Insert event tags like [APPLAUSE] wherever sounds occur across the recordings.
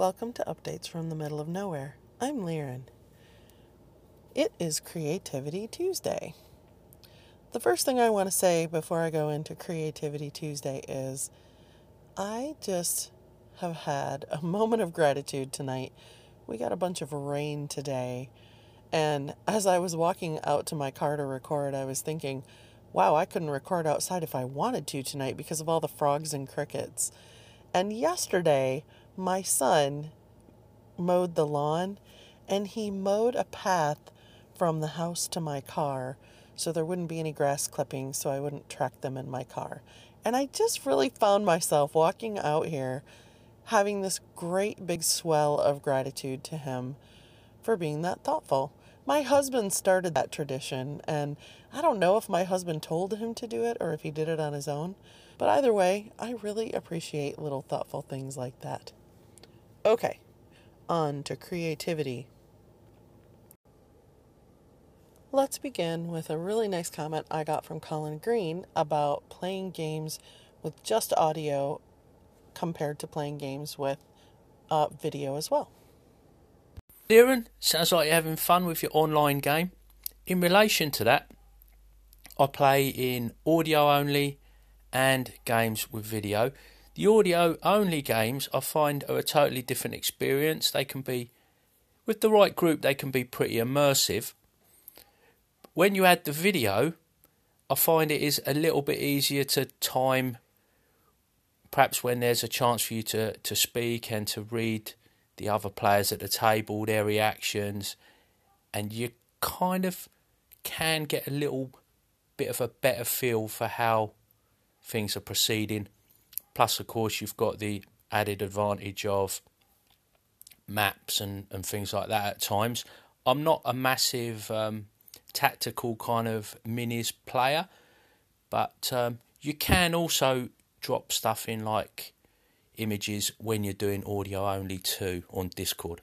Welcome to Updates from the Middle of Nowhere. I'm Liren. It is Creativity Tuesday. The first thing I want to say before I go into Creativity Tuesday is I just have had a [LAUGHS] moment of gratitude tonight. We got a bunch of rain today, and as I was walking out to my car to record, I was thinking, wow, I couldn't record outside if I wanted to tonight because of all the frogs and crickets. And yesterday, my son mowed the lawn and he mowed a path from the house to my car so there wouldn't be any grass clippings so I wouldn't track them in my car. And I just really found myself walking out here having this great big swell of gratitude to him for being that thoughtful. My husband started that tradition, and I don't know if my husband told him to do it or if he did it on his own, but either way, I really appreciate little thoughtful things like that. Okay, on to creativity. Let's begin with a really nice comment I got from Colin Green about playing games with just audio compared to playing games with uh, video as well. Liren, sounds like you're having fun with your online game. In relation to that, I play in audio only and games with video. The audio only games I find are a totally different experience. They can be, with the right group, they can be pretty immersive. When you add the video, I find it is a little bit easier to time, perhaps when there's a chance for you to, to speak and to read the other players at the table, their reactions, and you kind of can get a little bit of a better feel for how things are proceeding. Plus, of course, you've got the added advantage of maps and, and things like that at times. I'm not a massive um, tactical kind of minis player, but um, you can also drop stuff in like images when you're doing audio only too on Discord.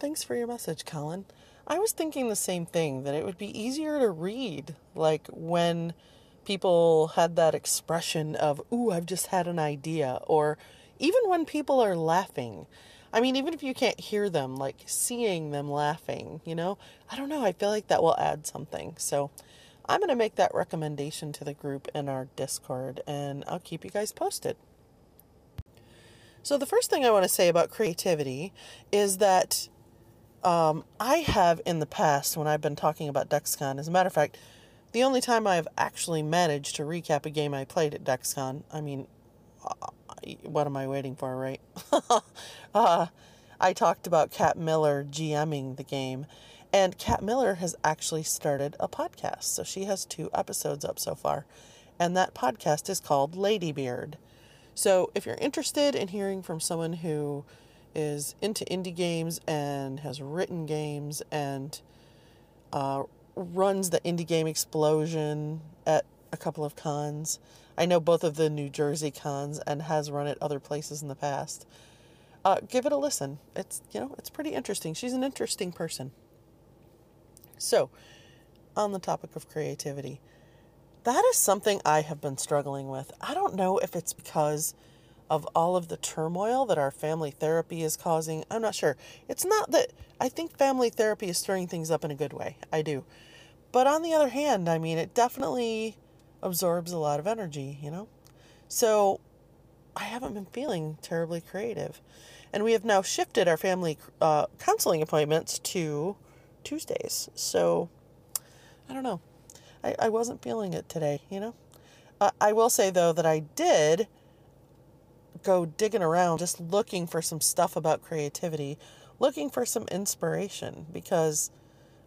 Thanks for your message, Colin. I was thinking the same thing that it would be easier to read, like when people had that expression of, Ooh, I've just had an idea, or even when people are laughing. I mean, even if you can't hear them, like seeing them laughing, you know, I don't know. I feel like that will add something. So I'm going to make that recommendation to the group in our Discord and I'll keep you guys posted. So, the first thing I want to say about creativity is that um, I have in the past, when I've been talking about DexCon, as a matter of fact, the only time I've actually managed to recap a game I played at DexCon, I mean, uh, what am I waiting for, right? [LAUGHS] uh, I talked about Kat Miller GMing the game, and Kat Miller has actually started a podcast. So she has two episodes up so far, and that podcast is called Ladybeard. So if you're interested in hearing from someone who is into indie games and has written games and uh, runs the indie game explosion at a couple of cons. I know both of the New Jersey cons and has run it other places in the past. Uh, give it a listen. It's you know it's pretty interesting. She's an interesting person. So, on the topic of creativity, that is something I have been struggling with. I don't know if it's because of all of the turmoil that our family therapy is causing. I'm not sure. It's not that I think family therapy is stirring things up in a good way. I do. But on the other hand, I mean, it definitely absorbs a lot of energy, you know? So I haven't been feeling terribly creative. And we have now shifted our family uh, counseling appointments to Tuesdays. So I don't know. I, I wasn't feeling it today, you know? Uh, I will say, though, that I did go digging around just looking for some stuff about creativity, looking for some inspiration because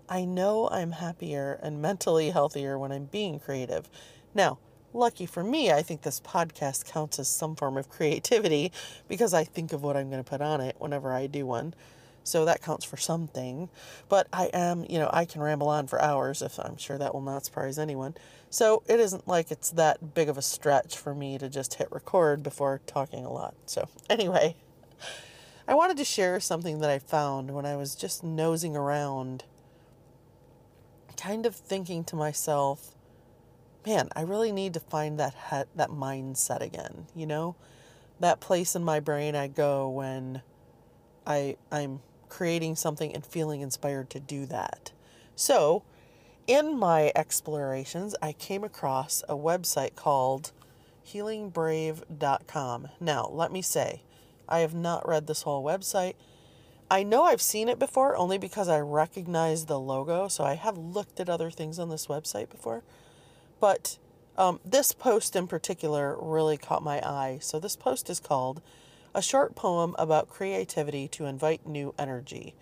I know I'm happier and mentally healthier when I'm being creative. Now, lucky for me, I think this podcast counts as some form of creativity because I think of what I'm going to put on it whenever I do one. So that counts for something. But I am, you know, I can ramble on for hours if I'm sure that will not surprise anyone. So it isn't like it's that big of a stretch for me to just hit record before talking a lot. So, [LAUGHS] anyway, I wanted to share something that I found when I was just nosing around, kind of thinking to myself, man, I really need to find that that mindset again, you know? that place in my brain I go when I I'm creating something and feeling inspired to do that. So, in my explorations, I came across a website called healingbrave.com. Now, let me say, I have not read this whole website. I know I've seen it before only because I recognize the logo, so I have looked at other things on this website before. But um, this post in particular really caught my eye. So, this post is called A Short Poem About Creativity to Invite New Energy.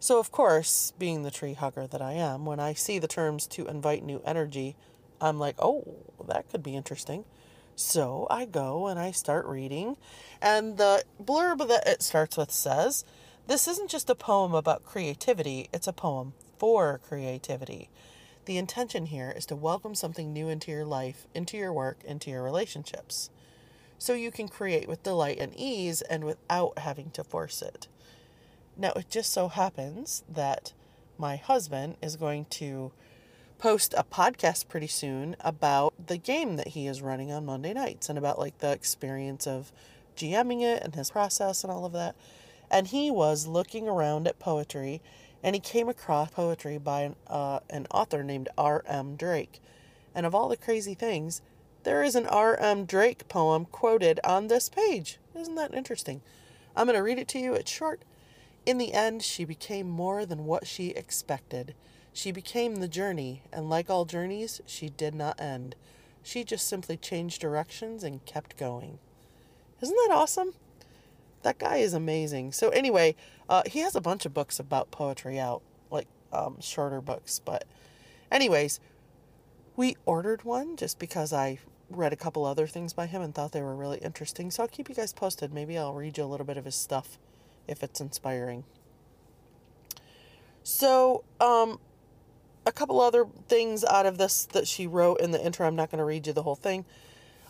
So, of course, being the tree hugger that I am, when I see the terms to invite new energy, I'm like, oh, that could be interesting. So I go and I start reading, and the blurb that it starts with says, This isn't just a poem about creativity, it's a poem for creativity. The intention here is to welcome something new into your life, into your work, into your relationships. So you can create with delight and ease and without having to force it. Now, it just so happens that my husband is going to post a podcast pretty soon about the game that he is running on Monday nights and about like the experience of GMing it and his process and all of that. And he was looking around at poetry and he came across poetry by an, uh, an author named R.M. Drake. And of all the crazy things, there is an R.M. Drake poem quoted on this page. Isn't that interesting? I'm going to read it to you. It's short. In the end, she became more than what she expected. She became the journey, and like all journeys, she did not end. She just simply changed directions and kept going. Isn't that awesome? That guy is amazing. So, anyway, uh, he has a bunch of books about poetry out, like um, shorter books. But, anyways, we ordered one just because I read a couple other things by him and thought they were really interesting. So, I'll keep you guys posted. Maybe I'll read you a little bit of his stuff if it's inspiring. So, um, a couple other things out of this that she wrote in the intro. I'm not going to read you the whole thing.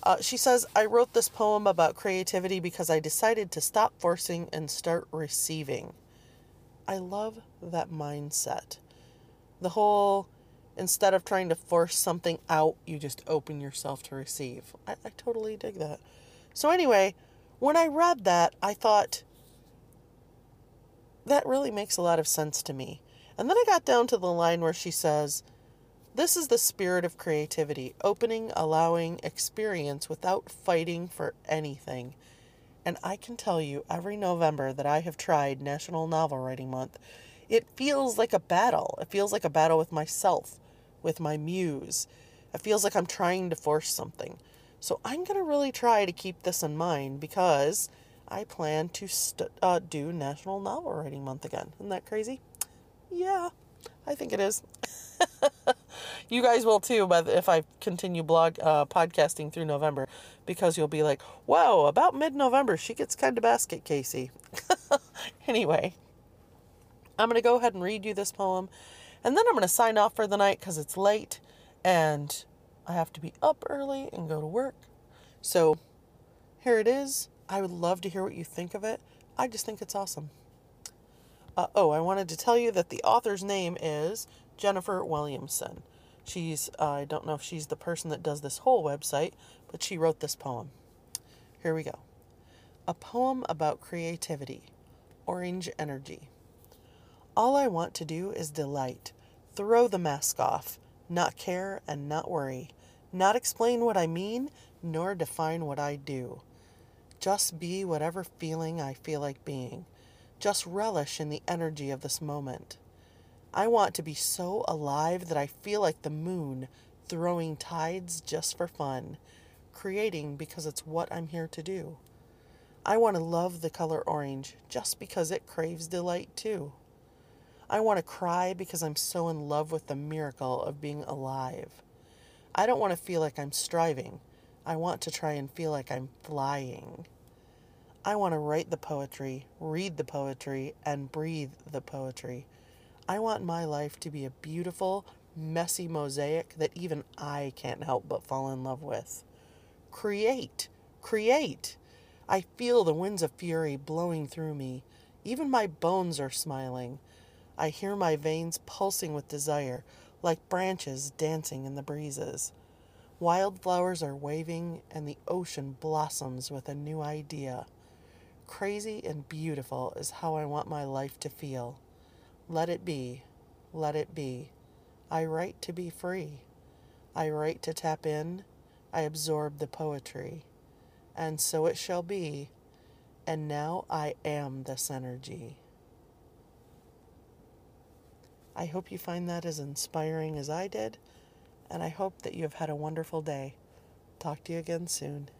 Uh, she says, I wrote this poem about creativity because I decided to stop forcing and start receiving. I love that mindset. The whole, instead of trying to force something out, you just open yourself to receive. I, I totally dig that. So, anyway, when I read that, I thought, that really makes a lot of sense to me. And then I got down to the line where she says, This is the spirit of creativity, opening, allowing experience without fighting for anything. And I can tell you, every November that I have tried National Novel Writing Month, it feels like a battle. It feels like a battle with myself, with my muse. It feels like I'm trying to force something. So I'm going to really try to keep this in mind because I plan to st- uh, do National Novel Writing Month again. Isn't that crazy? Yeah, I think it is. [LAUGHS] you guys will too, but if I continue blog uh, podcasting through November, because you'll be like, "Whoa!" About mid-November, she gets kind of basket, Casey. [LAUGHS] anyway, I'm gonna go ahead and read you this poem, and then I'm gonna sign off for the night because it's late, and I have to be up early and go to work. So, here it is. I would love to hear what you think of it. I just think it's awesome. Uh, oh, I wanted to tell you that the author's name is Jennifer Williamson. She's, uh, I don't know if she's the person that does this whole website, but she wrote this poem. Here we go. A poem about creativity, orange energy. All I want to do is delight, throw the mask off, not care and not worry, not explain what I mean, nor define what I do. Just be whatever feeling I feel like being just relish in the energy of this moment. I want to be so alive that I feel like the moon throwing tides just for fun, creating because it's what I'm here to do. I want to love the color orange just because it craves delight too. I want to cry because I'm so in love with the miracle of being alive. I don't want to feel like I'm striving. I want to try and feel like I'm flying. I want to write the poetry, read the poetry, and breathe the poetry. I want my life to be a beautiful, messy mosaic that even I can't help but fall in love with. Create, create. I feel the winds of fury blowing through me. Even my bones are smiling. I hear my veins pulsing with desire, like branches dancing in the breezes. Wildflowers are waving, and the ocean blossoms with a new idea. Crazy and beautiful is how I want my life to feel. Let it be. Let it be. I write to be free. I write to tap in. I absorb the poetry. And so it shall be. And now I am this energy. I hope you find that as inspiring as I did, and I hope that you have had a wonderful day. Talk to you again soon.